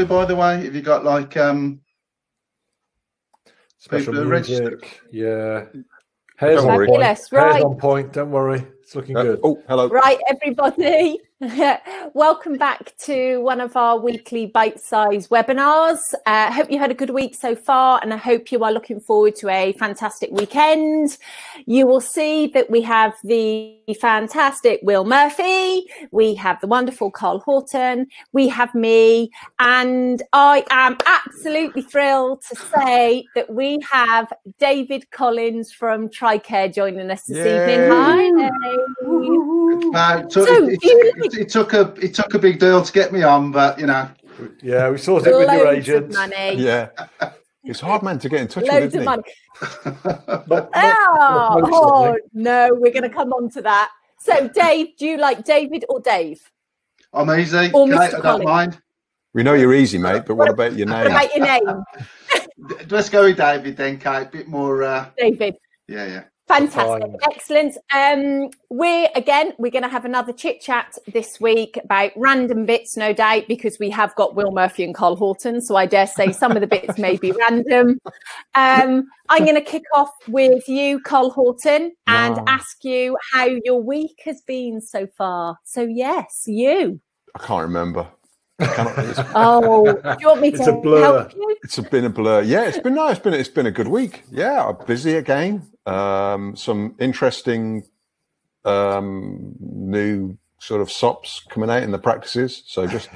hope to, by the way? Have you got like um Special people who are registered? music. Yeah. Hair's Don't on worry. point. Fabulous, Hair's right. on point. Don't worry. It's looking Uh, good. oh, hello. Right, everybody. Welcome back to one of our weekly bite sized webinars. I hope you had a good week so far, and I hope you are looking forward to a fantastic weekend. You will see that we have the fantastic Will Murphy, we have the wonderful Carl Horton, we have me, and I am absolutely thrilled to say that we have David Collins from TriCare joining us this evening. Hi, Dave. No, it, took, So, it, it, it took a it took a big deal to get me on, but you know, Yeah, we sorted it with your Loads of agent. money. Yeah. It's hard man to get in touch Loads with, of isn't he? money. Not- not- Oh, not oh no, we're going to come on to that. So, Dave, do you like David or Dave? I'm easy. Or Kate, Mr. I don't Collins. mind. We know you're easy, mate, but what about your What name? about your name, D- Let's go with David then, Kate. A bit more. Uh, David? yeah, yeah. Fantastic, excellent. Um, we're again, we're going to have another chit chat this week about random bits, no doubt, because we have got Will Murphy and Carl Horton. So I dare say some of the bits may be random. Um, I'm going to kick off with you, Carl Horton, and Wow. ask you how your week has been so far. So yes, you. I can't remember. I cannot, it's, Oh, do you want me It's to a blur. help you? it's a been a blur. Yeah, it's been nice. It's been it's been a good week. Yeah, I'm busy again. Um, some interesting um, new sort of sops coming out in the practices. So just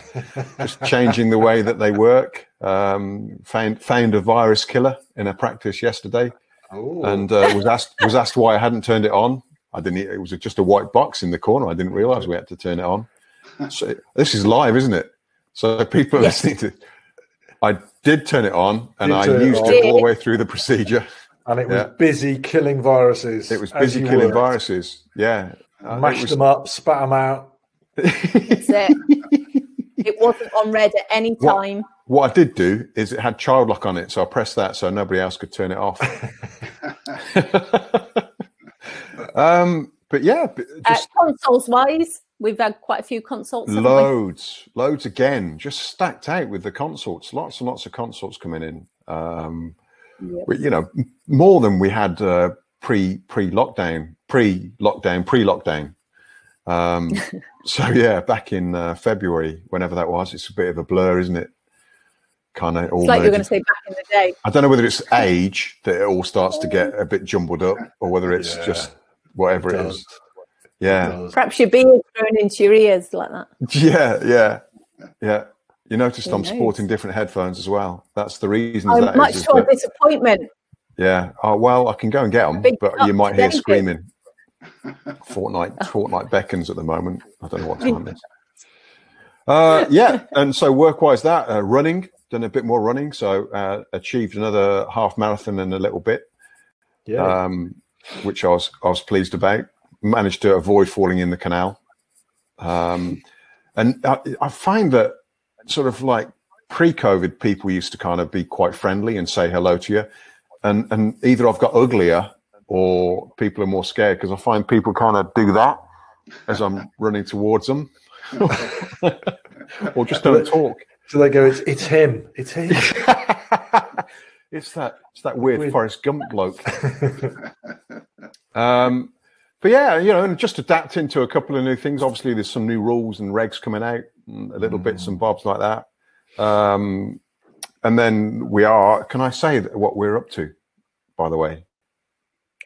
just changing the way that they work. Um, found found a virus killer in a practice yesterday. Oh, and uh, was asked was asked why I hadn't turned it on. I didn't. It was just a white box in the corner. I didn't realise we had to turn it on. So this is live, isn't it? So people Yes. listening to. I did turn it on, and Did I turn it used it all the way through the procedure. and it was yeah. busy killing viruses. It was busy killing worked. viruses. Yeah, Uh, it Mashed was- them up, spat them out. That's it. it wasn't on red at any time. What I did do is it had child lock on it, so I pressed that so nobody else could turn it off. um, but yeah, b- Uh, consoles wise, we've had quite a few consults. haven't we? loads, loads again, just stacked out with the consults. Lots and lots of consults coming in. Um, Yeah. but, you know, more than we had uh, pre pre lockdown, pre lockdown, pre lockdown. Um, so yeah, back in uh, February, whenever that was, it's a bit of a blur, isn't it? Kind of all. It's like you're going to say back in the day. I don't know whether it's age that it all starts to get a bit jumbled up, or whether it's Yeah. just whatever it Does. is. Yeah, Does. Perhaps your beard thrown into your ears like that. yeah, yeah, yeah. You noticed Who I'm knows? sporting different headphones as well. That's the reason. I'm that much is, is to our that- disappointment. yeah. Oh well, I can go and get them, Big but you might hear David. screaming. Fortnite, Fortnite beckons at the moment. I don't know what time it is. Uh, yeah, and so work-wise, that uh, running, done a bit more running, so uh, achieved another half marathon in a little bit. Yeah. um, which I was I was pleased about. Managed to avoid falling in the canal, um, and I, I find that sort of like pre-COVID, people used to kind of be quite friendly and say hello to you, and and either I've got uglier or people are more scared because I find people kind of do that as I'm running towards them, or just don't talk. so they go, it's, it's him. It's him. it's that it's that weird, Weird. Forrest Gump bloke. um, but yeah, you know, and just adapting to a couple of new things. Obviously, there's some new rules and regs coming out, and a little bits and bobs like that. Um, and then we are. Can I say what we're up to? By the way,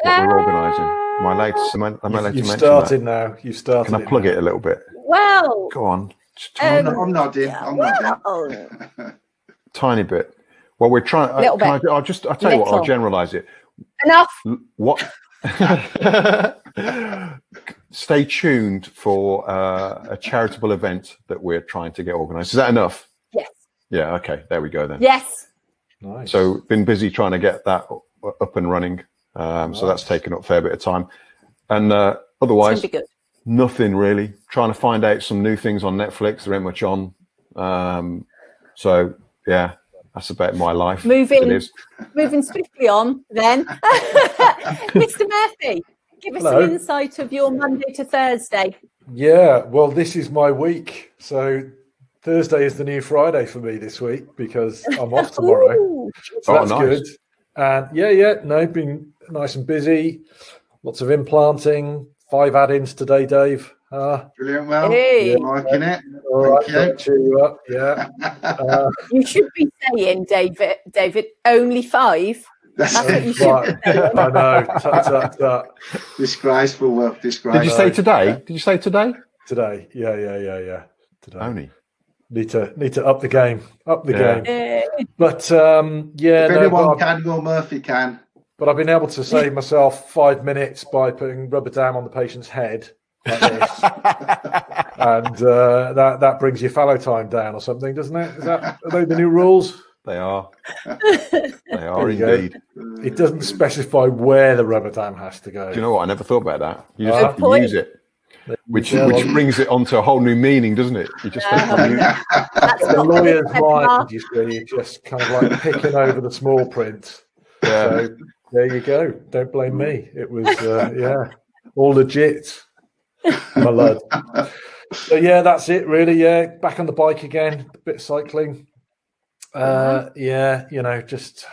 what we're organising. Am I allowed to, am I, am I allowed You've, to you've started that? now. You've started. Can I plug now. it a little bit? Well, Go on, just I'm, tiny, I'm nodding. I'm nodding. well, tiny bit. Well, we're trying. uh, Little can I, I'll just. I'll tell you what. I'll generalise it. enough. What stay tuned for uh, a charitable event that we're trying to get organized. Is that enough? Yes. yeah okay. There we go then. Yes. Nice. so been busy trying to get that up and running. Um, so that's taken up a fair bit of time. And uh, otherwise be good. nothing really. Trying to find out some new things on netflix. There ain't much on. Um, so yeah that's about my life Moving. Moving swiftly on, then. Mr. Murphy, give us Hello. an insight of your Monday to Thursday. Yeah, well, this is my week. So Thursday is the new Friday for me this week because I'm off tomorrow. So Oh, that's nice. good. And yeah, yeah, no, been nice and busy. Lots of implanting. Five Adins today, Dave. Uh, Brilliant, well, Hey. liking it. all right, Thank you. don't cheer you up. Yeah. Uh, You should be saying, David, David, only five. That's That's what you should right. be saying. I know. Tut, tut, tut. Disgraceful, well, disgraceful. Did you say today? Did you say today? Today. Yeah, yeah, yeah, yeah. Today. Only. Need to need to up the game. Up the Yeah. game. But um, yeah, if no, anyone but, I've, can, Will Murphy can. but I've been able to save myself five minutes by putting rubber dam on the patient's head like this, and uh, that that brings your fallow time down or something, doesn't it? Is that are they the new rules? They are. They are There go. indeed. It doesn't specify where the rubber dam has to go. Do you know what? I never thought about that. You just Good have to point. use it, which Yeah, which well- brings it onto a whole new meaning, doesn't it? You just Yeah. that's the not lawyer's the mind, you see, just kind of like picking over the small print. yeah. So there you go. Don't blame me. It was uh, yeah, all legit. My lad. So yeah, that's it really. Yeah, back on the bike again. A bit of cycling. Uh, yeah, you know, just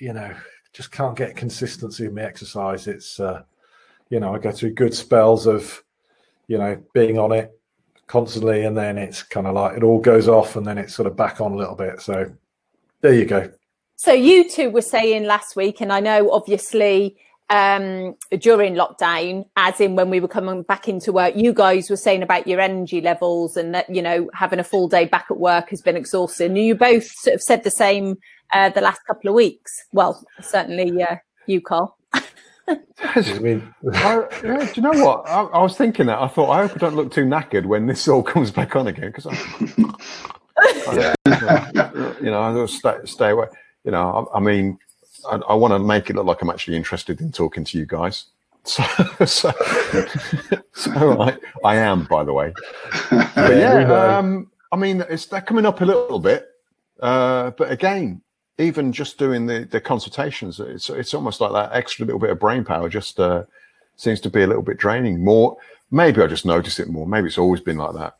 you know, just can't get consistency in my exercise. It's uh, you know, I go through good spells of you know being on it constantly, and then it's kind of like it all goes off, and then it's sort of back on a little bit. So there you go. So you two were saying last week, and I know obviously um, during lockdown, as in when we were coming back into work, you guys were saying about your energy levels and that you know having a full day back at work has been exhausting. You both sort of said the same uh, the last couple of weeks. Well, certainly uh, you, Carl. I mean, I, yeah, do you know what? I, I was thinking that. I thought, I hope I don't look too knackered when this all comes back on again because I, you know, I'll stay, stay away. You know, I, I mean, I, I want to make it look like I'm actually interested in talking to you guys. So, so, so I, I am, by the way. But Yeah, yeah, um, I mean, it's they're coming up a little bit, uh, but again, even just doing the the consultations, it's it's almost like that extra little bit of brain power just uh, seems to be a little bit draining. More, maybe I just notice it more. Maybe it's always been like that,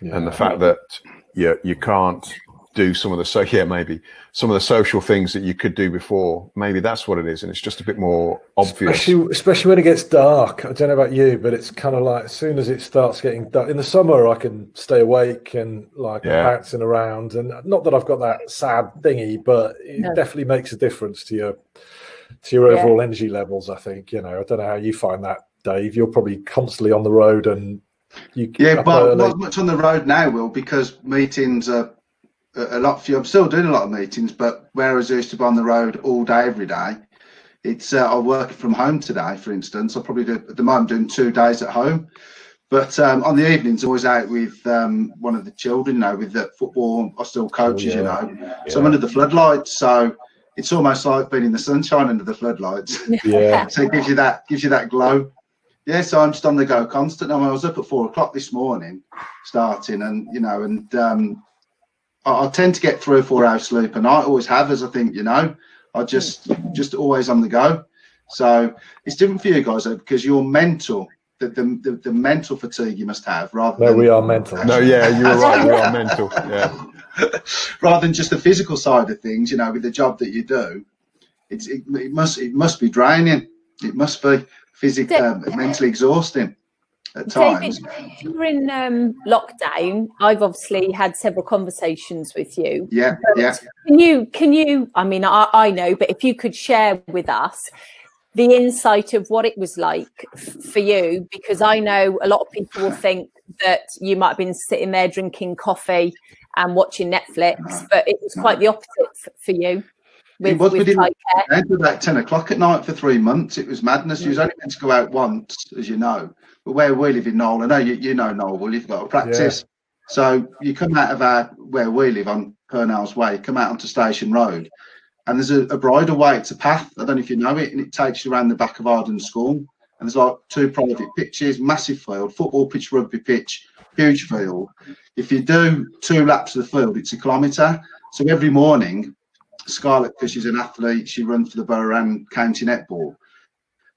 and the fact that you you can't do some of the so yeah maybe some of the social things that you could do before. Maybe that's what it is, and it's just a bit more obvious. Especially, especially when it gets dark. I don't know about you, but it's kind of like as soon as it starts getting dark in the summer, I can stay awake and like Yeah. bouncing around. And not that I've got that sad thingy, but it No. definitely makes a difference to your to your Yeah. overall energy levels. I think you know. I don't know how you find that, Dave. You're probably constantly on the road, and you Yeah, but early. not much on the road now, Will, because meetings are a a lot few. I'm still doing a lot of meetings, but whereas I used to be on the road all day, every day, it's uh, I'm working from home today, for instance. I'll probably do at the moment doing two days at home. But um, on the evenings, always out with um, one of the children. You know, with the football, I still coaches. You yeah. know, so I'm under the floodlights. So it's almost like being in the sunshine under the floodlights. yeah, so it gives you that gives you that glow. Yeah, so I'm just on the go constant. I, mean, I was up at four o'clock this morning, starting, and you know, and um, I, I tend to get three or four hours sleep, and I always have, as I think you know, I just just always on the go. So it's different for you guys though, because you're mental. The, the, the, the mental fatigue you must have rather no, than we are mental. no, yeah, you were right. We are mental. Yeah, rather than just the physical side of things, you know, with the job that you do, it's it, it must it must be draining. It must be physically, um, mentally exhausting at times. David, during um, lockdown, I've obviously had several conversations with you. Yeah, yeah. Can you, can you, I mean, I, I know, but if you could share with us the insight of what it was like for you, because I know a lot of people will think that you might have been sitting there drinking coffee and watching Netflix, but it was quite the opposite for you with, was, we didn't- Thai care. Down to about 10 o'clock at night for three months. It was madness. You was only meant to go out once, as you know. But where we live in Knowle, I know you, you know Knowle, well, you've got to practice. So you come out of our, where we live on Purnell's Way, come out onto Station Road, and there's a, a bridleway. It's a path. I don't know if you know it, and it takes you around the back of Arden School. And there's like two private pitches, massive field, football pitch, rugby pitch, huge field. If you do two laps of the field, it's a kilometre. So every morning, Scarlett, because she's an athlete, she runs for the Borough and County Netball.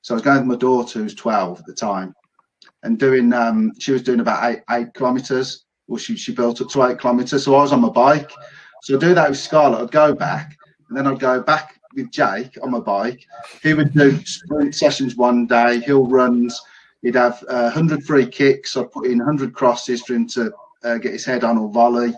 So I was going with my daughter, who's 12 at the time, and doing, um, she was doing about eight, eight kilometres. or she, she built up to eight kilometres. So I was on my bike. So I'd do that with Scarlett. I'd go back and then I'd go back with Jake on my bike. He would do sprint sessions one day, hill runs. He'd have uh, 100 free kicks. I'd put in 100 crosses for him to uh, get his head on or volley.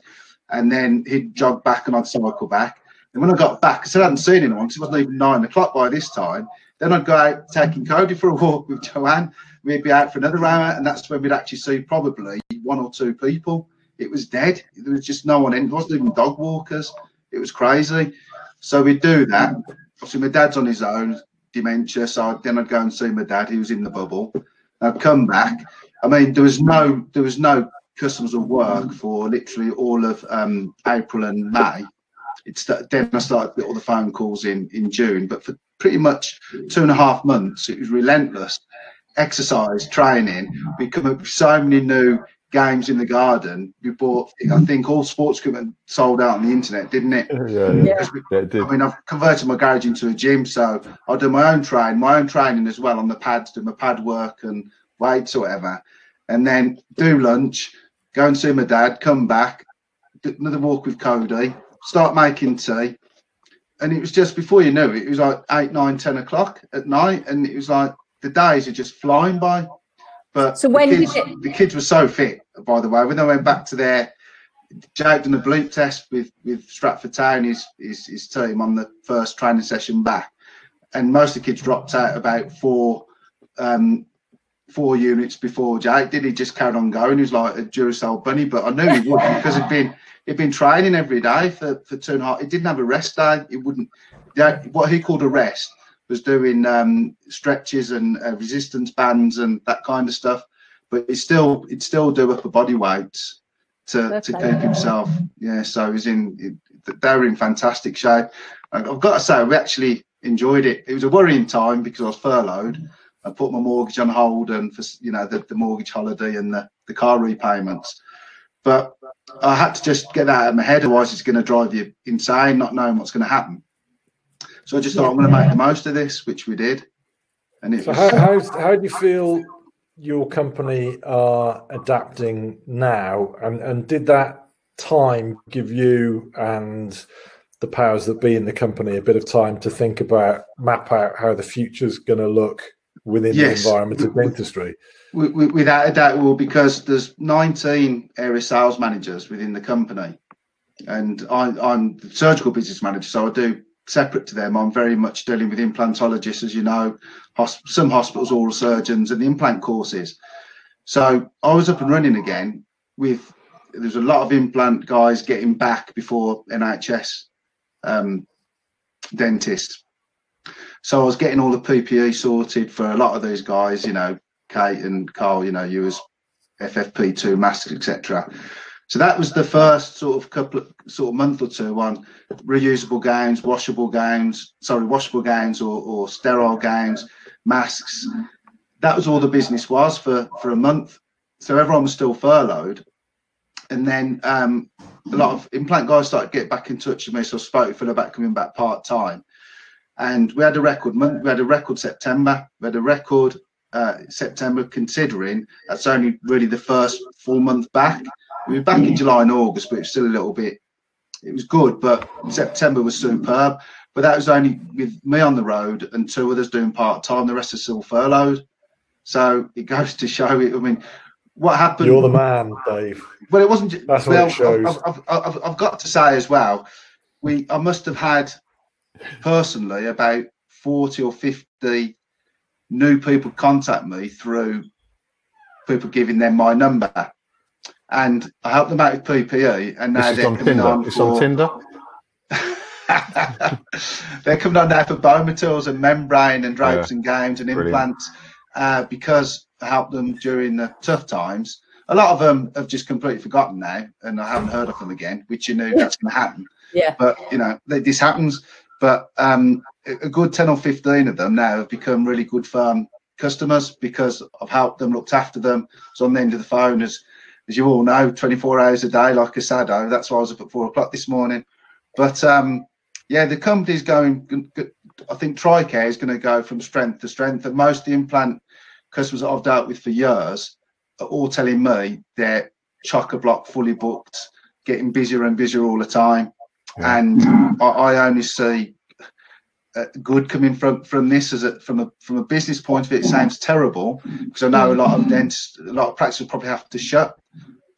And then he'd jog back and I'd cycle back. And when I got back, because I hadn't seen anyone, because it wasn't even nine o'clock by this time, then I'd go out taking Cody for a walk with Joanne. We'd be out for another hour, and that's when we'd actually see probably one or two people. It was dead. There was just no one in. It wasn't even dog walkers. It was crazy. So we'd do that. Obviously, my dad's on his own, dementia. So then I'd go and see my dad. He was in the bubble. I'd come back. I mean, there was no there was no customers of work for literally all of um, April and May. It's then I started all the phone calls in in June, but for pretty much two and a half months, it was relentless exercise, training. We come up with so many new games in the garden. We bought, I think, all sports equipment sold out on the internet, didn't it? Yeah, yeah. We, yeah it. I mean, I've converted my garage into a gym, so I do my own training, my own training as well on the pads, do my pad work and weights or whatever, and then do lunch, go and see my dad, come back, another walk with Cody, start making tea. And it was just before you knew it, it was like eight, nine, ten o'clock at night, and it was like the days are just flying by. But so when the kids, did it... the kids were so fit, by the way, when they went back to their Jake done a bleep test with with Stratford Town, his, his his team on the first training session back, and most of the kids dropped out about four um, four units before Jake did. He just carried on going. He was like a Duracell bunny, but I knew he would because he'd been he'd been training every day for for two and a half. He didn't have a rest day. He wouldn't. What he called a rest was doing um, stretches and uh, resistance bands and that kind of stuff. But he still he'd still do upper body weights to, to keep himself. Yeah, so he's in. They were in fantastic shape. I've got to say, we actually enjoyed it. It was a worrying time because I was furloughed. I put my mortgage on hold and for you know the, the mortgage holiday and the, the car repayments. But I had to just get that out of my head, otherwise it's going to drive you insane, not knowing what's going to happen. So I just thought I'm going to make the most of this, which we did. And it so was... how, how, how do you feel your company are adapting now? And, and did that time give you and the powers that be in the company a bit of time to think about, map out how the future's going to look within yes. the environment of dentistry? Without a doubt, well, because there's 19 area sales managers within the company, and I, I'm the surgical business manager, so I do separate to them, I'm very much dealing with implantologists, as you know, hosp- some hospitals, oral surgeons, and the implant courses. So I was up and running again with there's a lot of implant guys getting back before NHS um, dentists. So I was getting all the PPE sorted for a lot of these guys, you know, Kate and Carl, you know, you as FFP2 masks, etc. So that was the first sort of couple of sort of month or two on reusable gowns, washable gowns, sorry, washable gowns or, or sterile gowns, masks. That was all the business was for, for a month. So everyone was still furloughed. And then um, a lot of implant guys started getting back in touch with me. So I spoke for about coming back part time. And we had a record month, we had a record September, we had a record uh, September, considering that's only really the first full month back. We were back in July and August, but it was still a little bit. It was good, but September was superb. But that was only with me on the road and two others doing part time. The rest are still furloughed. So it goes to show it. I mean, what happened? You're the man, Dave. Well, it wasn't. That's what it shows. I've, I've, I've, I've got to say as well, we I must have had personally about forty or fifty new people contact me through people giving them my number and I helped them out with PPE. And now they're on Tinder. On it's for, on Tinder. they're coming on now for bone materials and membrane and drapes yeah. and gowns and implants uh, because I helped them during the tough times. A lot of them have just completely forgotten now, and I haven't heard of them again, which you knew that's going to happen. Yeah. But you know, this happens. But um, a good ten or fifteen of them now have become really good firm customers because I've helped them, looked after them. So on the end of the phone as as you all know, 24 hours a day like a sado. That's why I was up at four o'clock this morning. But um, yeah, the company's going. I think Tricare is going to go from strength to strength, and most of the implant customers that I've dealt with for years are all telling me they're chock a block, fully booked, getting busier and busier all the time. Yeah. And I, I, only see uh, good coming from from this as a from a from a business point of view. It sounds terrible because I know a lot of dentists, a lot of practices probably have to shut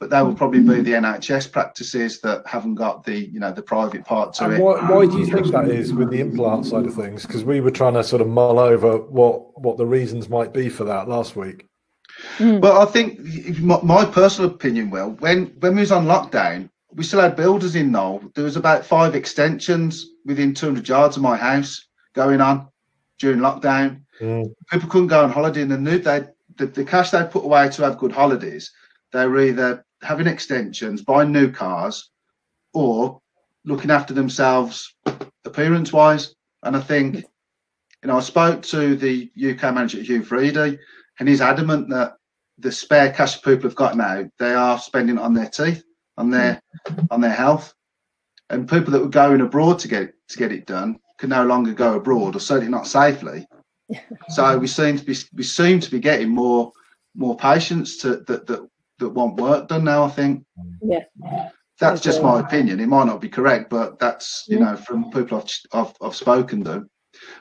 but they will probably be the NHS practices that haven't got the you know the private part to and it. Why, why do you think that is with the implant side of things? Because we were trying to sort of mull over what what the reasons might be for that last week. Mm. Well, I think my, my, personal opinion, well when when we was on lockdown, we still had builders in Knowle. There was about five extensions within 200 yards of my house going on during lockdown. Mm. People couldn't go on holiday, and the new they the, the cash they put away to have good holidays, they were either having extensions, buying new cars, or looking after themselves appearance wise. And I think, you know, I spoke to the UK manager, Hugh Freedy, and he's adamant that the spare cash people have got now, they are spending on their teeth, on their on their health. And people that were going abroad to get to get it done could no longer go abroad, or certainly not safely. so we seem to be we seem to be getting more more patients to that that that want work done now. I think. Yeah. That's just my opinion. It might not be correct, but that's you know from people I've I've, I've spoken to,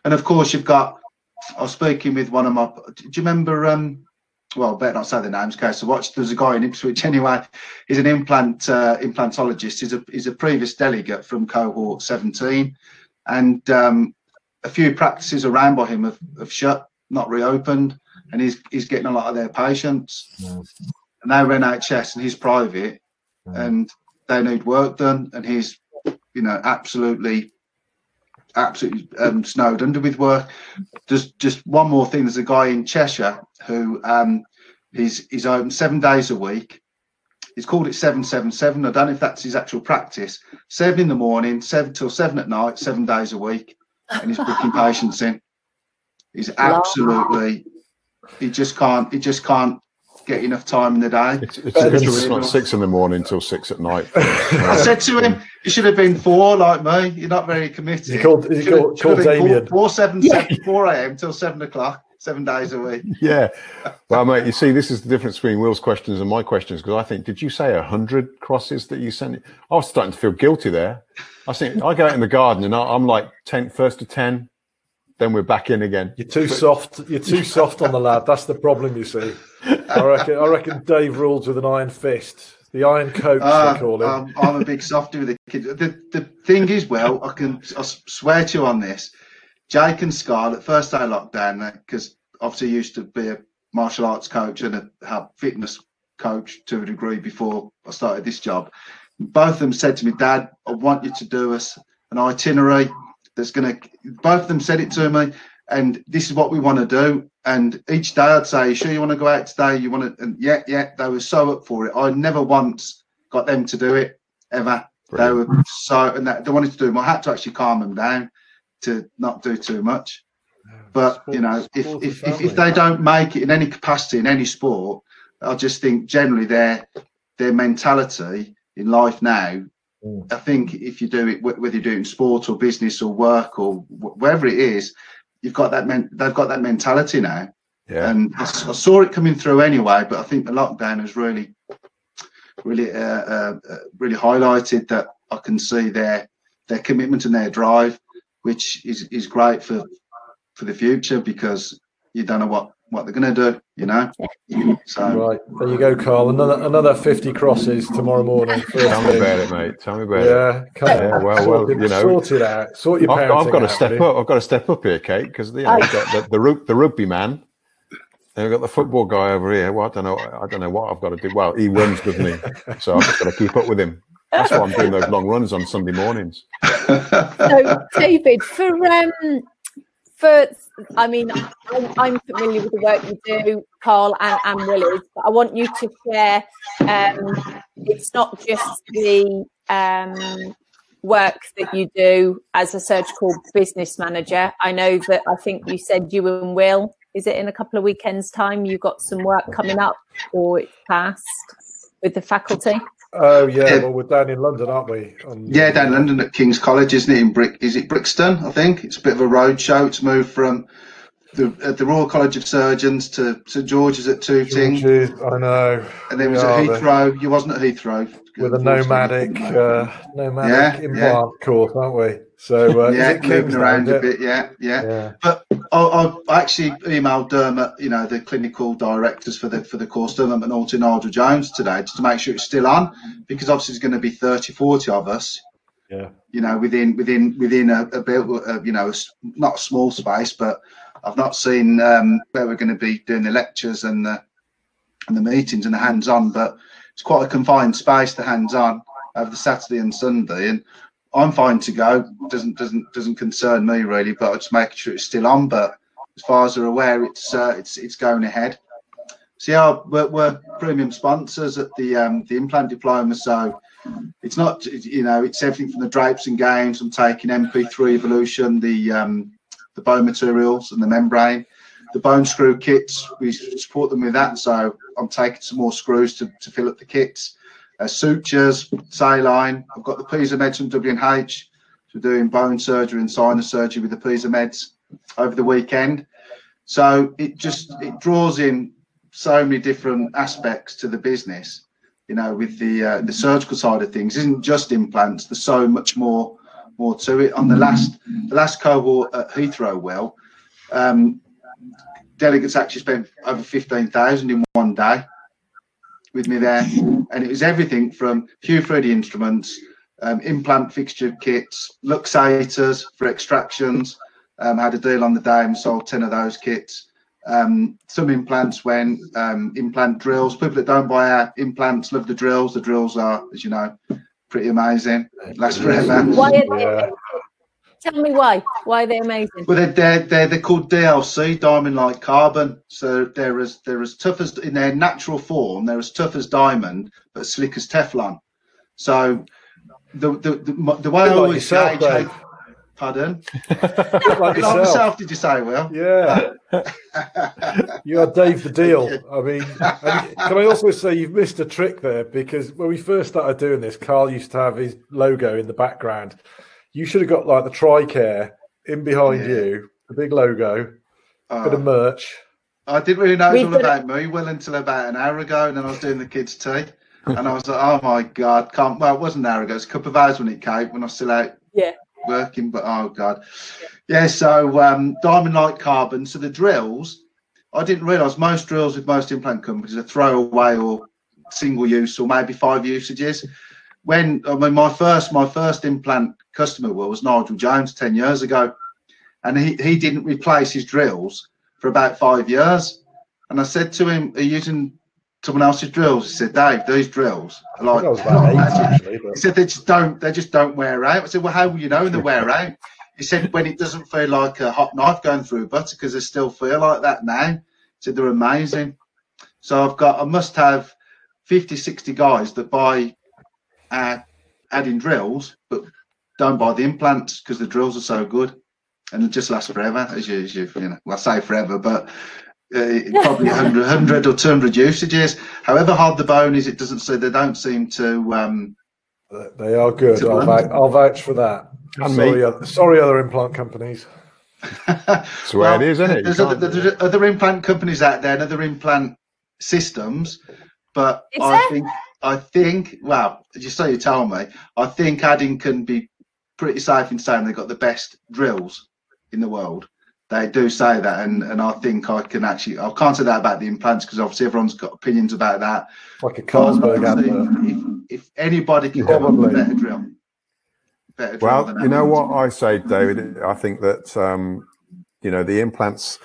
and of course you've got. I was speaking with one of my. Do you remember? Um, well, better not say the names, case so watch. There's a guy in Ipswich anyway. He's an implant uh, implantologist. He's a he's a previous delegate from cohort 17, and um, a few practices around by him have, have shut, not reopened, and he's he's getting a lot of their patients. Mm and they were NHS and he's private, mm. and they need work done, and he's, you know, absolutely, absolutely um, snowed under with work. Just, just one more thing. There's a guy in Cheshire who um, he's he's open seven days a week. He's called it seven seven seven. I don't know if that's his actual practice. Seven in the morning, seven till seven at night, seven days a week, and he's booking patients in. He's absolutely. He just can't. He just can't get enough time in the day. It's, it's, it's like six in the morning till six at night. I said to him, "You should have been four like me. You're not very committed." He called, he called, called Damien. Four, four, seven, yeah. seven, four a.m. till seven o'clock, seven days a week. Yeah, well, mate, you see, this is the difference between Will's questions and my questions because I think, did you say a hundred crosses that you sent? I was starting to feel guilty there. I think I go out in the garden and I'm like 10, first to ten, then we're back in again. You're too soft. You're too soft on the lad. That's the problem, you see. I reckon. I reckon Dave rules with an iron fist. The Iron Coach, uh, they call him. Um, I'm a big softy with the kids. The, the thing is, well, I can I swear to you on this. Jake and Scarlett, first day lockdown, because obviously used to be a martial arts coach and a fitness coach to a degree before I started this job. Both of them said to me, Dad, I want you to do us an itinerary that's going to. Both of them said it to me, and this is what we want to do. And each day I'd say, sure, you want to go out today? You want to? And yeah, yeah, they were so up for it. I never once got them to do it ever. Brilliant. They were so, and that, they wanted to do them. I had to actually calm them down to not do too much. But sports, you know, if if, if, if they don't make it in any capacity in any sport, I just think generally their their mentality in life now. Mm. I think if you do it, whether you do it in sport or business or work or wherever it is, you've got that men- they've got that mentality now. Yeah. And I, I, saw it coming through anyway, but I think the lockdown has really, really, uh, uh, uh, really highlighted that I can see their their commitment and their drive, which is is great for for the future because you don't know what what they're going to do, you know. So right there you go, Carl. Another another fifty crosses tomorrow morning. Tell me about it, mate. Tell me about yeah, it. Yeah, well, well, you know, sort it out. Sort your I've, I've got to step up. I've got to step up here, Kate, because you know, got the, the, the rugby man. And we've got the football guy over here. Well, I don't know. I don't know what I've got to do. Well, he runs, doesn't he? So I've just got to keep up with him. That's why I'm doing those long runs on Sunday mornings. So, David, for um, for I mean, I'm, I'm, familiar with the work you do, Carl and, Willis, but I want you to share. Um, it's not just the um, work that you do as a surgical business manager. I know that I think you said you and Will. Is it in a couple of weekends' time? you've got some work coming up, or it's past with the faculty? Oh yeah, yeah, well we're down in London, aren't we? On, yeah, down in London at King's College, isn't it? In Brick, is it Brixton? I think it's a bit of a road show. It's moved from the, at the Royal College of Surgeons to St George's at Tooting, George's, I know. and then We was at Heathrow. You wasn't at Heathrow with a nomadic uh, nomadic Yeah, implant course, aren't we? So uh, yeah, moving around a bit. Yeah, yeah. Yeah. But I, I actually emailed Dermot, you know, the clinical directors for the for the course, Dermot and and Nigel Jones today, just to make sure it's still on, because obviously there's going to be 30, 40 of us, Yeah. you know, within within within a, a bit, uh, you know, a not a small space, but I've not seen um, where we're going to be doing the lectures and the and the meetings and the hands-on, but it's quite a confined space, the hands-on over the Saturday and Sunday, and I'm fine to go. Doesn't doesn't doesn't concern me really, but I just making sure it's still on. But as far as they're aware, it's uh, it's it's going ahead. So yeah, we're, we're premium sponsors at the um, the implant diploma. So it's not you know it's everything from the drapes and games. I'm taking MP3 Evolution, the um, the bone materials and the membrane, the bone screw kits. We support them with that. So I'm taking some more screws to, to fill up the kits. Uh, sutures, saline. I've got the Piezomeds from W&H. So we're doing bone surgery and sinus surgery with the Piezomeds over the weekend. So it just it draws in so many different aspects to the business. You know, with the uh, the surgical side of things, it isn't just implants. There's so much more more to it. On the last the last cohort at Heathrow, well, um, delegates actually spent over fifteen thousand in one day with me there, and it was everything from Hu-Friedy instruments, um, implant fixture kits, luxators for extractions. Um, had a deal on the day and sold ten of those kits. Um, some implants went um, implant drills. People that don't buy our implants love the drills. The drills are, as you know, pretty amazing. Last forever. Why are they Yeah. amazing? Tell me why. Why they're amazing? Well, they're, they're, they're, they're called DLC, diamond like carbon. So they're as they're as tough as in their natural form. They're as tough as diamond, but slick as Teflon. So the the the, the way I always say, gauge. Pardon? Like Like yourself. myself, did you say, Will? Yeah, you are Dave the Deal. I mean, can I also say you've missed a trick there because when we first started doing this, Carl used to have his logo in the background. You should have got like the Tricare in behind Yeah. you, the big logo, bit of Oh, merch. I didn't really know it was all about me, Will, until about an hour ago, and then I was doing the kids' tea. And I was like, oh my God, can't. Well, it wasn't an hour ago, it was a couple of hours when it came, when I was still out Yeah. working, but oh God. Yeah, so um, diamond like carbon. So the drills, I didn't realize most drills with most implant companies are throwaway or single use or maybe five usages. When I mean my first my first implant customer was Nigel Jones 10 years ago. And he, he didn't replace his drills for about five years. And I said to him, Are you using someone else's drills? He said, Dave, these drills are like think I eight actually, he said they just don't they just don't wear out. I said, well, how will you know when they wear out? He said when it doesn't feel like a hot knife going through butter because they still feel like that now. He said they're amazing. So I've got I must have 50, 60 guys that buy uh, Adin drills, but don't buy the implants because the drills are so good and it just lasts forever. As you, as you, you know, well, I say forever, but uh, probably 100, 100 or 200 usages. However hard the bone is, it doesn't say they don't seem to. Um, they are good. It's a I'll brand. I'll vouch for that. And sorry, me. other, sorry, other implant companies. That's the way it is, isn't it? There's other, there's other implant companies out there and other implant systems, but Is I there? think I think well, just so you tell me, I think Adin can be pretty safe in saying they've got the best drills in the world. They do say that, and, and I think I can actually I can't say that about the implants because obviously everyone's got opinions about that. Like a Carlsberg advert. if, if anybody can come up with a better drill, better drill Well, than you know what I say, David. I think that um, you know the implants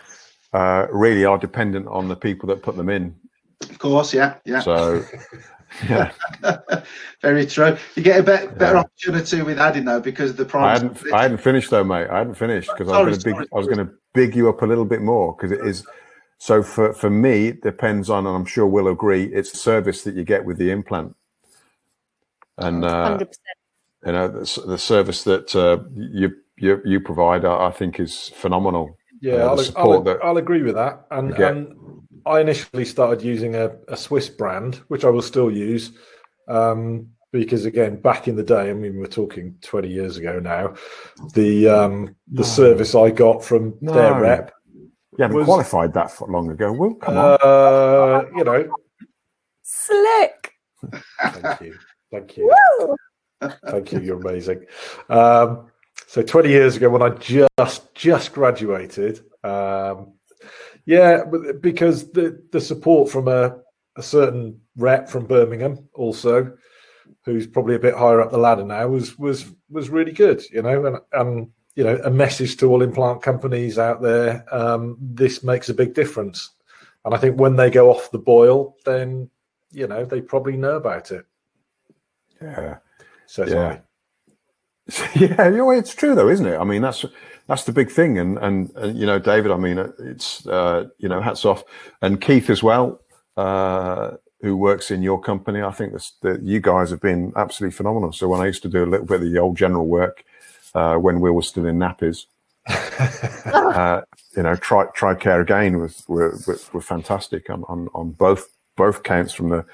uh, really are dependent on the people that put them in. Of course, yeah, yeah. So, yeah, Very true. You get a better, better Yeah. opportunity with Adin though because of the price. I price. hadn't I hadn't finished though, mate. I hadn't finished because I was going to sorry. big I was going to big you up a little bit more because it is. So for for me, it depends on, and I'm sure we'll agree, it's the service that you get with the implant, and uh, Hundred percent. you know the, the service that uh, you you you provide, I, I think, is phenomenal. Yeah, uh, the I'll, support I'll, I'll agree with that. And, and I initially started using a, a Swiss brand, which I will still use, um, because again, back in the day, I mean, we're talking twenty years ago now, the um, the No. service I got from their rep Yeah, haven't Was- qualified that for long ago. Well, come on. Uh, you know, Slick. thank you, thank you, Woo! thank you. You're amazing. Um, so 20 years ago, when I just just graduated, um, yeah, but- because the the support from a a certain rep from Birmingham, also, who's probably a bit higher up the ladder now, was was was really good. You know, and and you know, a message to all implant companies out there: um, this makes a big difference. And I think when they go off the boil, then you know they probably know about it. Yeah. Says Yeah. I. yeah, you know, it's true though, isn't it? I mean, that's that's the big thing, and and, and you know, David. I mean, it's uh, you know, hats off, and Keith as well, uh, who works in your company. I think that's, that you guys have been absolutely phenomenal. So when I used to do a little bit of the old general work uh, when we were still in nappies, uh, you know, try TriCare again was were, were, were fantastic on, on on both both counts from the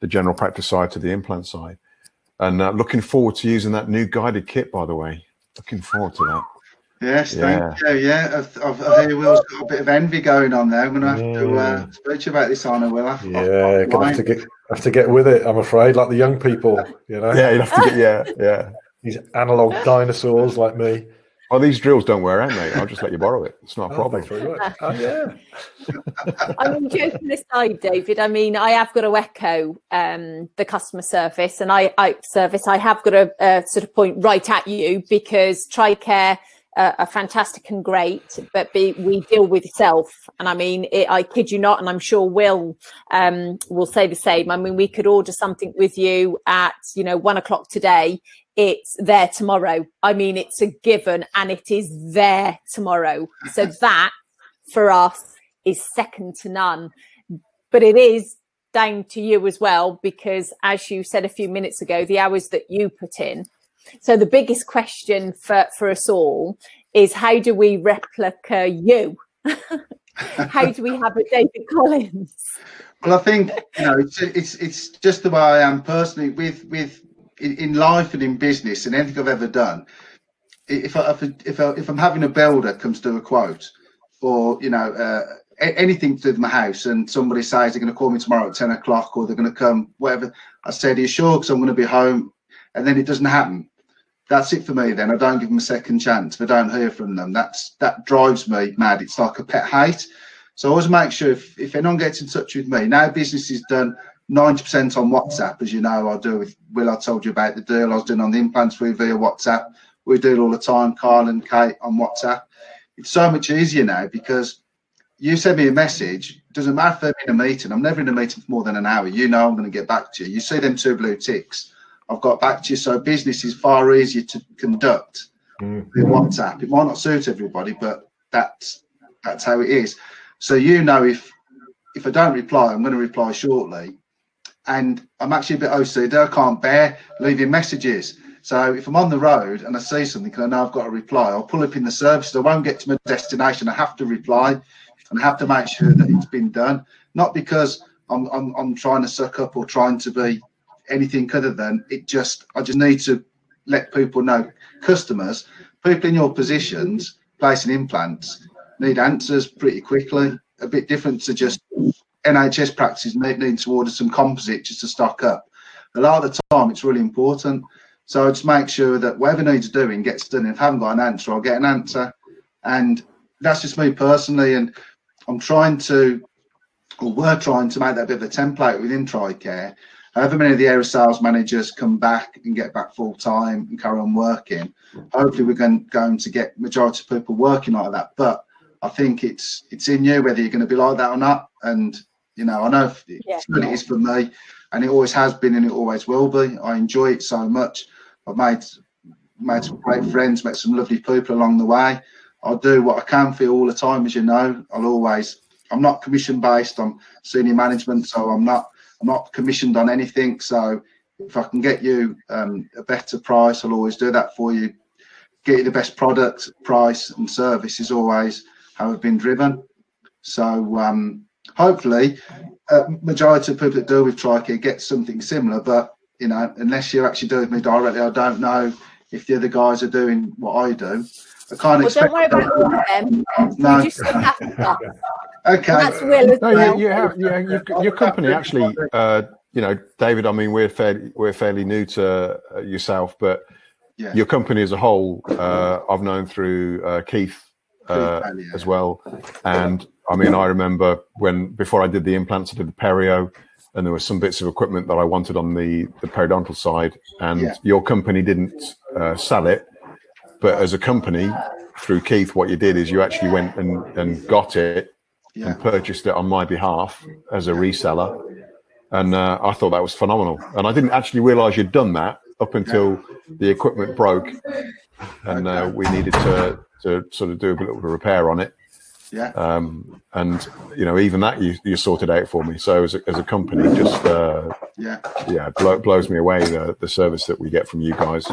the general practice side to the implant side. And uh, looking forward to using that new guided kit, by the way. Looking forward to that. Yes, Yeah. thank you. Yeah, I've, I've, I hear Will's got a bit of envy going on there. I'm going to have to uh, Mm. speak to you about this, Anna. Will I? Yeah, gonna have to get have to get with it. I'm afraid, like the young people, you know, Yeah, you'd have to get, yeah, yeah. these analog dinosaurs like me. Oh, these drills don't wear out, mate. I'll just let you borrow it. It's not a Oh, problem. thanks. Oh, yeah. I mean, joking aside, David. I mean, I have got to echo um, the customer service, and I, I service. I have got to uh, sort of point right at you because TriCare uh, are fantastic and great, but be, we deal with self. And I mean, it, I kid you not, and I'm sure Will um, will say the same. I mean, we could order something with you at you know one o'clock today. It's there tomorrow. I mean, it's a given, and it is there tomorrow. So that for us is second to none. But it is down to you as well, because as you said a few minutes ago, the hours that you put in. So the biggest question for, for us all is how do we replica you? how do we have a David Collins? Well, I think you know it's it's it's just the way I am personally with with in, in life and in business and anything I've ever done. If I, if I, if, I, if I'm having a builder comes to a quote, or you know uh, anything to my house, and somebody says they're going to call me tomorrow at ten o'clock, or they're going to come, whatever. I said, "Are you sure?" Because I'm going to be home, and then it doesn't happen. That's it for me. Then I don't give them a second chance. If I don't hear from them, that's that drives me mad. It's like a pet hate. So I always make sure if, if anyone gets in touch with me, now business is done 90% on WhatsApp, as you know, I do with Will. I told you about the deal I was doing on the implants with via WhatsApp. We do it all the time, Carl and Kate on WhatsApp. It's so much easier now because you send me a message. Doesn't matter if I'm in a meeting. I'm never in a meeting for more than an hour. You know I'm going to get back to you. You see them two blue ticks. I've got back to you. So business is far easier to conduct Mm. with WhatsApp. It might not suit everybody, but that's that's how it is. So you know if if I don't reply, I'm going to reply shortly. And I'm actually a bit OCD. I can't bear leaving messages. So if I'm on the road and I see something and I know I've got to reply, I'll pull up in the service. I won't get to my destination. I have to reply and I have to make sure that it's been done. Not because I'm, I'm, I'm trying to suck up or trying to be anything other than it just, I just need to let people know, customers, people in your positions placing implants need answers pretty quickly. A bit different to just NHS practices need, need to order some composite just to stock up. A lot of the time, it's really important. So I just make sure that whatever needs doing gets done. If I haven't got an answer, I'll get an answer. And that's just me personally. And I'm trying to, or we're trying to make that bit of a template within TriCare. However many of the area sales managers come back and get back full time and carry on working, hopefully we're going, going to get majority of people working like that. But I think it's it's in you whether you're going to be like that or not. And you know, I know it's Yeah. it is for me, and it always has been, and it always will be. I enjoy it so much. I've made made some great friends, met some lovely people along the way. I'll do what I can for you all the time, as you know. I'll always. I'm not commission based. I'm senior management, so I'm not. I'm not commissioned on anything. So if I can get you um, a better price, I'll always do that for you. Get you the best product, price, and service is always how I've been driven. So um, hopefully, uh, majority of people that deal with Tricare get something similar. But you know, unless you're actually doing with me directly, I don't know if the other guys are doing what I do. I can't Well, expect. don't worry about all of them. No. You just look after us. Okay. And that's Will as No, well. you, you have, yeah, your, your company actually, uh, you know, David. I mean, we're fairly we're fairly new to uh, yourself, but Yeah. your company as a whole, uh, I've known through uh, Keith uh, Keith, as well. And I mean, I remember when before I did the implants, I did the perio, and there were some bits of equipment that I wanted on the the periodontal side, and Yeah. your company didn't uh, sell it, but as a company. Through Keith, what you did is you actually went and, and got it Yeah. and purchased it on my behalf as a reseller. And uh, I thought that was phenomenal. And I didn't actually realize you'd done that up until the equipment broke and uh, we needed to, to sort of do a little bit of repair on it. Yeah. Um, and, you know, even that you, you sorted out for me. So as a, as a company, just, uh, Yeah. yeah, blow, blows me away the, the service that we get from you guys.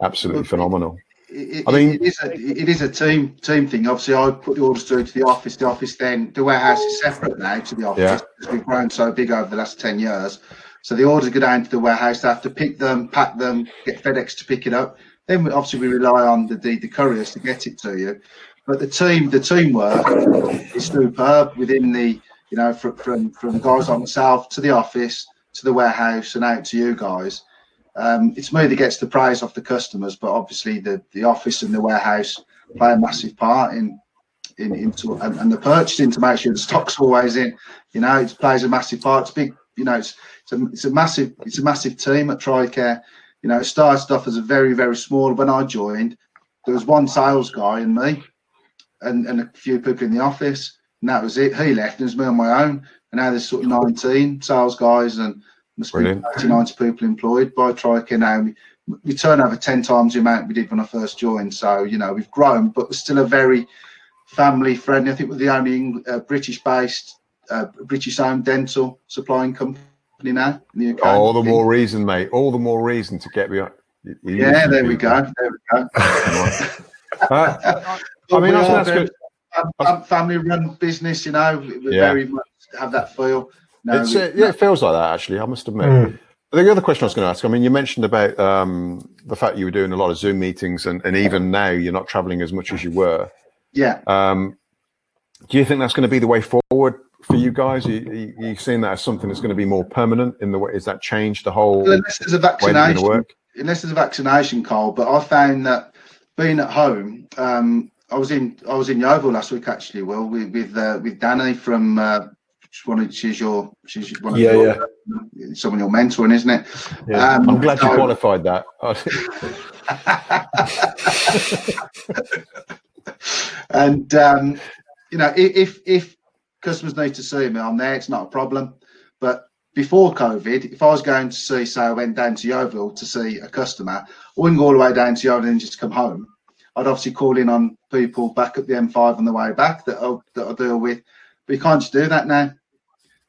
Absolutely phenomenal. It, I mean- it is a it is a team team thing. Obviously, I put the orders through to the office. The office then the warehouse is separate now to the office Yeah. because we've grown so big over the last ten years. So the orders go down to the warehouse. They have to pick them, pack them, get FedEx to pick it up. Then we, obviously we rely on the, the the couriers to get it to you. But the team the teamwork is superb within the you know from from from guys like myself to the office to the warehouse and out to you guys um, it's me that gets the prize off the customers, but obviously the, the office and the warehouse play a massive part in in into and, and the purchasing to make sure the stock's always in. You know, it plays a massive part. It's big. You know, it's it's a, it's a massive it's a massive team at TriCare. You know, it started off as a very very small. When I joined, there was one sales guy and me, and and a few people in the office, and that was it. He left, and it was me on my own. And now there's sort of 19 sales guys and must be Brilliant. 80, 90 people employed by TriCare now. We, we turn over 10 times the amount we did when I first joined. So, you know, we've grown, but we're still a very family friendly. I think we're the only uh, British based, uh, British owned dental supplying company now in the UK. All the more reason, mate. All the more reason to get me. you Yeah, there we go. There we go. Uh, I mean, that's, that's good. fam- family run business, you know, Yeah. very much have that feel. No, It's, we- uh, yeah, it feels like that, actually, I must admit. Mm. The other question I was going to ask, I mean, you mentioned about um, the fact you were doing a lot of Zoom meetings, and, and even now you're not traveling as much as you were. yeah. Um, do you think that's going to be the way forward for you guys? Are you, are you seeing that as something that's going to be more permanent in the way? Is that changed the whole Well, way unless there's a it's going to vaccination, work? unless there's a vaccination, Carl. But I found that being at home, um, I was in I was in Yeovil last week actually. Will with with, uh, with Danny from uh, she's one of, she's your she's one of Yeah, your, someone you're mentoring, isn't it? Yeah. Um, I'm glad you qualified that. and um, you know, if if customers need to see me, I'm there. It's not a problem. But before COVID, if I was going to see, say, I went down to Yeovil to see a customer, I wouldn't go all the way down to Yeovil and just come home. I'd obviously call in on people back at the M5 on the way back that I'll, that I'll deal with. But you can't just do that now.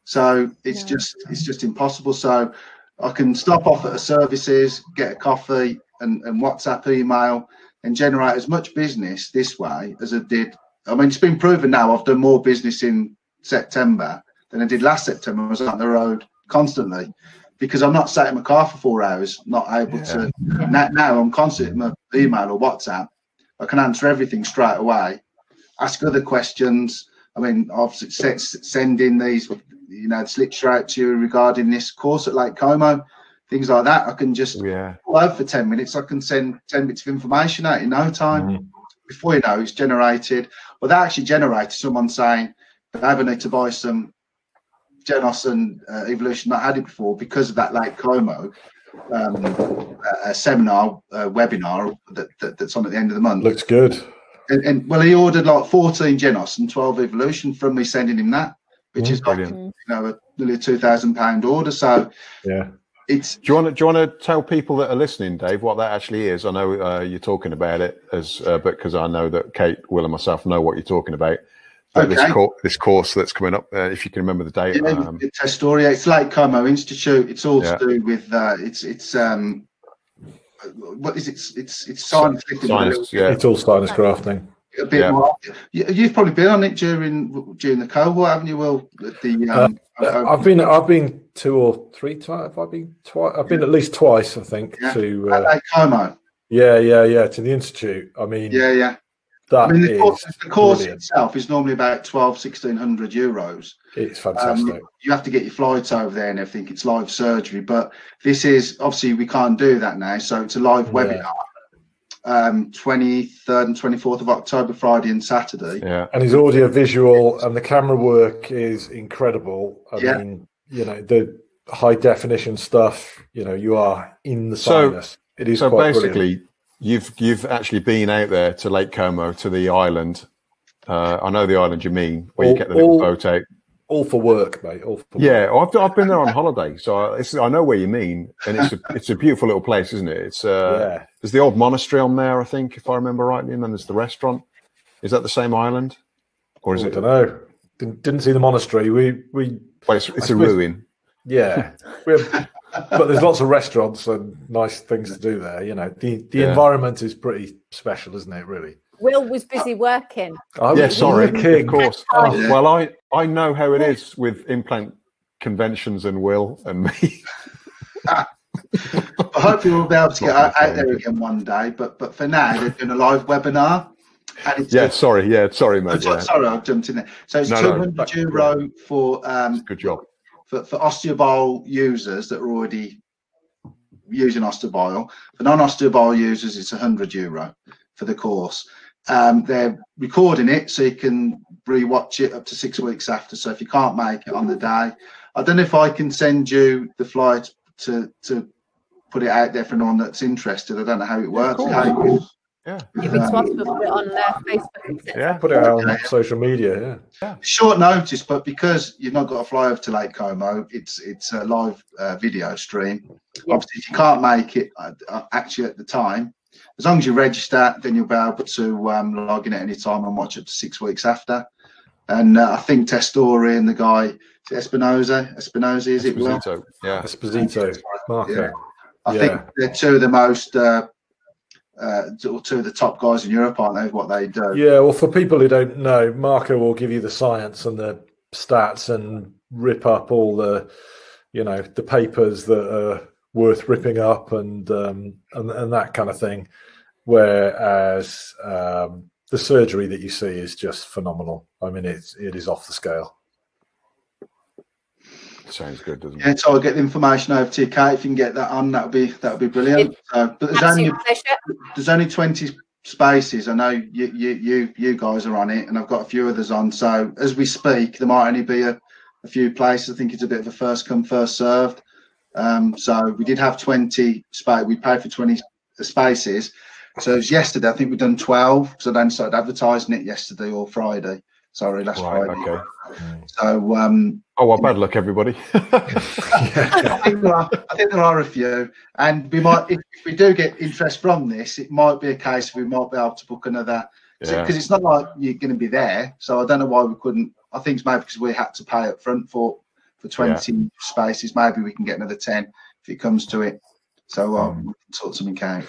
So it's No. just it's just impossible. So I can stop off at a services, get a coffee, and, and WhatsApp email, and generate as much business this way as I did. I mean, it's been proven now. I've done more business in September than I did last September. I was on the road constantly because I'm not sat in my car for four hours, not able to. Now, now I'm constantly in my email or WhatsApp. I can answer everything straight away, ask other questions. I mean, obviously, se- sending these, you know, slips straight to you regarding this course at Lake Como, things like that. I can just yeah. call for 10 minutes. I can send 10 bits of information out in no time. Mm. Before you know, it's generated. Well, that actually generated someone saying, I ever need to buy some Gen-Os and uh, Evolution, not had it before because of that Lake Como um, seminar, uh, webinar that, that, that's on at the end of the month. Looks good. And, and well, he ordered like 14 Gen-Os and 12 Evolution from me sending him that, which Mm, is like, brilliant. you know, a nearly a two thousand pound order. So Yeah. it's Do you want to do you want to tell people that are listening, Dave, what that actually is? I know uh, you're talking about it as, uh, but because I know that Kate, Will, and myself know what you're talking about. But this, Okay. this course that's coming up, uh, if you can remember the date. Yeah, Um, it's Astoria. It's Lake Como Institute. It's all Yeah. to do with uh, it's it's um what is it? It's it's, it's science. fiction, but a science, yeah. It's all sinus grafting. A bit Yeah. more. You, you've probably been on it during during the cohort, haven't you? Will the um, uh, I've been I've been two or three times. I've I been twice? I've been at least twice, I think. Yeah. To at uh, Lake Como. yeah, yeah, yeah, to the institute. I mean, Yeah, yeah. That I mean, the course, the course itself is normally about 12, 1600 euros. It's Um, fantastic. you have to get your flights over there and everything. It's live surgery, but this is obviously we can't do that now. So it's a live Yeah. webinar, um, 23rd and 24th of October, Friday and Saturday. Yeah. and his audio visual and the camera work is incredible. I Yeah. mean, you know, the high definition stuff, you know, you are in the So- sinus. It is So quite basically, brilliant. you've you've actually been out there to Lake Como to the island. Uh, I know the island you mean, where All- you get the little all- boat out. All for work, mate. All for work. Yeah, I've, I've been there on holiday, so I, it's, I know where you mean, and it's a it's a beautiful little place, isn't it? It's uh, yeah. there's the old monastery on there, I think, if I remember rightly, and then there's the restaurant. Is that the same island, or is I it? don't know. Didn't, didn't see the monastery. We we Well, it's, it's a suppose- ruin. yeah. have, but there's lots of restaurants and nice things to do there. You know, the the Yeah. environment is pretty special, isn't it? Really. Will was busy working. I Yeah, sorry, working. of course. Oh, Well, I I know how it is with implant conventions and Will and me. I hope we'll be able to get out, out there again one day. But but for now, they're doing a live webinar. And it's Yeah, sorry, yeah, sorry, mate. Sorry, Yeah, sorry, I jumped in there. So it's No, no, 200 back- euro for um, good job. for, for OsteoBiol users that are already using OsteoBiol. For non-OsteoBiol users, it's 100 euro for the course. Um, they're recording it so you can re-watch it up to six weeks after. So if you can't make it on the day, I don't know if I can send you the flight to to put it out there for anyone that's interested. I don't know how it works. course. How it- Yeah, Give it to us, we'll put it on uh, Facebook. yeah. Put it out on social media. Yeah. short notice, but because you've not got to fly over to Lake Como, it's it's a live uh, video stream. Yeah. Obviously, if you can't make it uh, uh, actually at the time, as long as you register, then you'll be able to um, log in at any time and watch up to six weeks after. And uh, I think Testori and the guy Espinosa, Espinosa Espinoza, Espinoza is it? Will? Esposito, Yeah, Esposito, Marco. Yeah. I Yeah. think they're two of the most, uh, uh, two two of the top guys in Europe, aren't they? What they do. Yeah, well, for people who don't know, Marco will give you the science and the stats and rip up all the, you know, the papers that are worth ripping up and um, and, and that kind of thing. Whereas um, the surgery that you see is just phenomenal. I mean, it's it is off the scale. sounds good, doesn't it? Yeah, so I'll get the information over to you, Kate. If you can get that on, that would be that would be brilliant. Uh, but there's only pleasure. there's only 20 spaces. I know you, you you you guys are on it, and I've got a few others on. So as we speak, there might only be a, a few places. I think it's a bit of a first come first served. Um, so we did have 20 space. We paid for 20 spaces. So it was yesterday. I think we've done 12 because I then started advertising it yesterday or Friday. Sorry, last Right, Friday. okay. So um, Oh, well, bad luck, everybody. I think there are. I think there are a few, and we might, if, if we do get interest from this, it might be a case we might be able to book another because yeah. it's not like you're going to be there. So I don't know why we couldn't. I think it's maybe because we had to pay up front for for 20 spaces. Maybe we can get another 10 if it comes to it. So um, we can sort something out.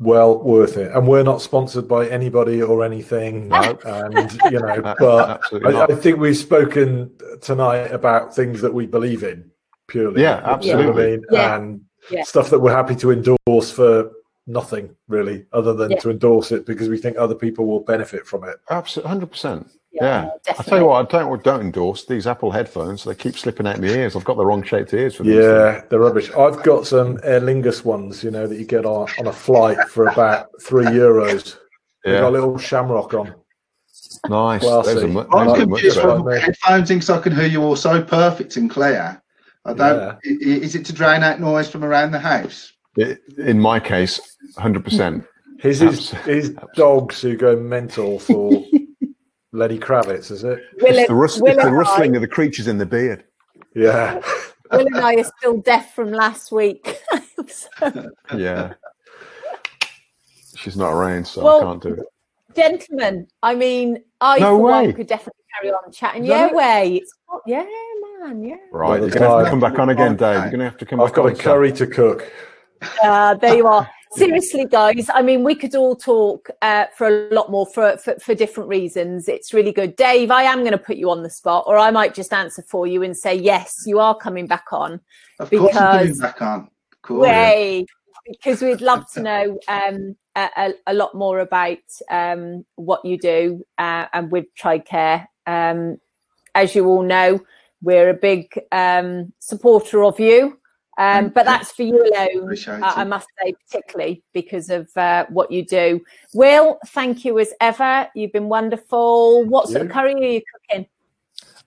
Well worth it, and we're not sponsored by anybody or anything. No. And you know, but I. I think we've spoken tonight about things that we believe in purely. Yeah, You know absolutely. I mean? Yeah. And Yeah. stuff that we're happy to endorse for nothing really, other than Yeah. to endorse it because we think other people will benefit from it. Absolutely, hundred percent. Yeah, Yeah, I tell you what, I don't don't endorse these Apple headphones. They keep slipping out my ears. I've got the wrong shaped ears for these. Yeah, they're rubbish. I've got some Aer Lingus ones, you know, that you get on, on a flight for about three euros. They've got a little shamrock on. Nice. Well, Those see. are I'm those are confused better. from better. headphones in, so I can hear you all so perfect and clear. I don't. Yeah. i- i- Is it to drown out noise from around the house? I- In my case, hundred percent. His is his dogs who go mental for Lenny Kravitz, is it? Will, It's the, rust- Will it's the and rustling of the creatures in the beard. Yeah. Will and I are still deaf from last week. So, Yeah. She's not around, so Well, I can't do it. gentlemen, I mean, I No for one way. could definitely carry on chatting. No, Yeah, no. way. It's not, yeah, man, yeah. Right, Well, you're gonna have to come back on again, Dave. You're gonna have to come I've back got on. a son. curry to cook. Uh, there you are. Seriously, guys. I mean, we could all talk uh, for a lot more for, for for different reasons. It's really good, Dave. I am going to put you on the spot, or I might just answer for you and say yes, you are coming back on. Of course, I'm coming Because- back on. Course. Way because we'd love to know um, a, a, lot more about um, what you do uh, and with TriCare. Um, as you all know, we're a big um, supporter of you. Um, but that's for you alone, uh, I must say, particularly because of uh, what you do. Will, thank you as ever. You've been wonderful. What sort of curry are you cooking?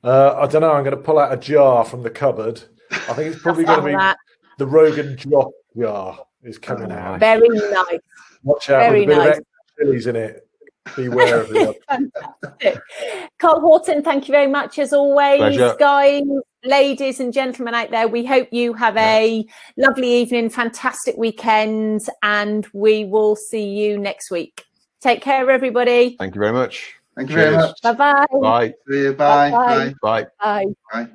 Uh, I don't know. I'm going to pull out a jar from the cupboard. I think it's probably going to be that. the Rogan Josh jar is coming oh, out. Very nice. Watch out Very with a bit nice. of chilies in it. Beware of Fantastic. Carl Horton, thank you very much as always. Pleasure. Guys, ladies and gentlemen out there, we hope you have a lovely evening, fantastic weekend, and we will see you next week. Take care, everybody. Thank you very much. Thank you Cheers. very much. Bye-bye. Bye. See you. Bye. Bye. Bye. Bye. Bye.